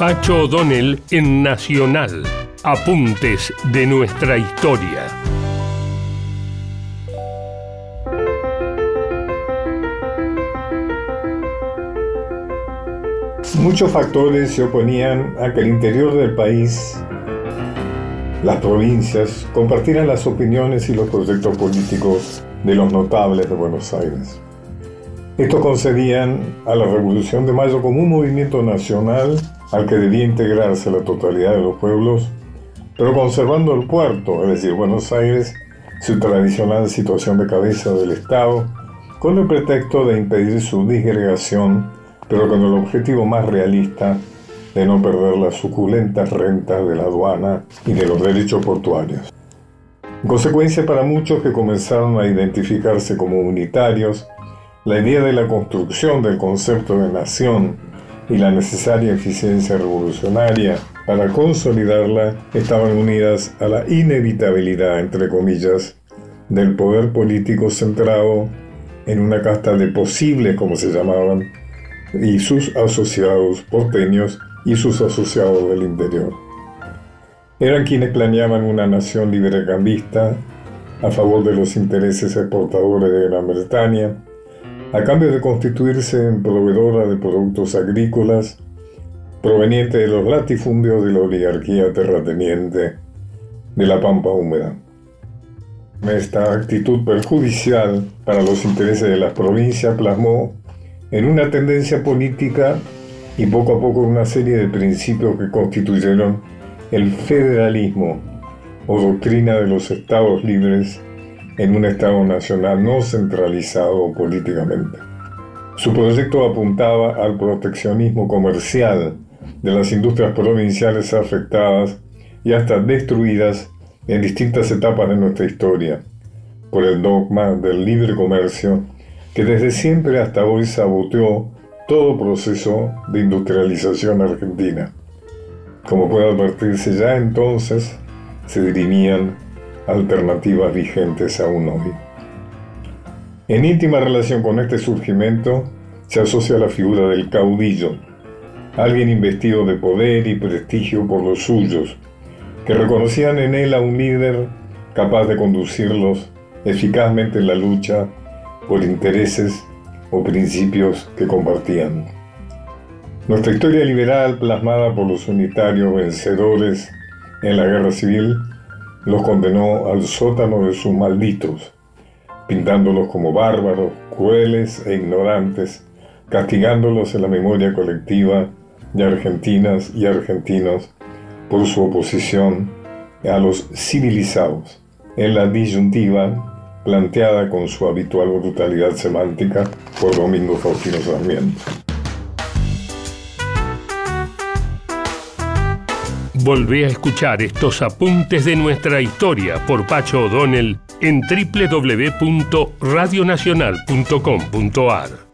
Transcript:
Pacho O'Donnell en Nacional. Apuntes de nuestra historia. Muchos factores se oponían a que el interior del país, las provincias, compartieran las opiniones y los proyectos políticos de los notables de Buenos Aires. Estos concedían a la Revolución de Mayo como un movimiento nacional al que debía integrarse la totalidad de los pueblos, pero conservando el puerto, es decir, Buenos Aires, su tradicional situación de cabeza del Estado, con el pretexto de impedir su disgregación pero con el objetivo más realista de no perder las suculentas rentas de la aduana y de los derechos portuarios. En consecuencia, para muchos que comenzaron a identificarse como unitarios, la idea de la construcción del concepto de nación y la necesaria eficiencia revolucionaria para consolidarla estaban unidas a la inevitabilidad, entre comillas, del poder político centrado en una casta de posibles, como se llamaban, y sus asociados porteños y sus asociados del interior. Eran quienes planeaban una nación librecambista a favor de los intereses exportadores de Gran Bretaña, a cambio de constituirse en proveedora de productos agrícolas provenientes de los latifundios de la oligarquía terrateniente de la pampa húmeda. Esta actitud perjudicial para los intereses de las provincias plasmó en una tendencia política y poco a poco una serie de principios que constituyeron el federalismo o doctrina de los estados libres en un estado nacional no centralizado políticamente. Su proyecto apuntaba al proteccionismo comercial de las industrias provinciales afectadas y hasta destruidas en distintas etapas de nuestra historia por el dogma del libre comercio que desde siempre hasta hoy saboteó todo proceso de industrialización argentina. Como puede advertirse ya entonces, se dirimían alternativas vigentes aún hoy. En íntima relación con este surgimiento se asocia la figura del caudillo, alguien investido de poder y prestigio por los suyos, que reconocían en él a un líder capaz de conducirlos eficazmente en la lucha por intereses o principios que compartían. Nuestra historia liberal, plasmada por los unitarios vencedores en la guerra civil, los condenó al sótano de sus malditos, pintándolos como bárbaros, crueles e ignorantes, castigándolos en la memoria colectiva de argentinas y argentinos por su oposición a los civilizados. En la disyuntiva planteada con su habitual brutalidad semántica por Domingo Faustino Sarmiento. Volvé a escuchar estos apuntes de nuestra historia por Pacho O'Donnell en www.radionacional.com.ar.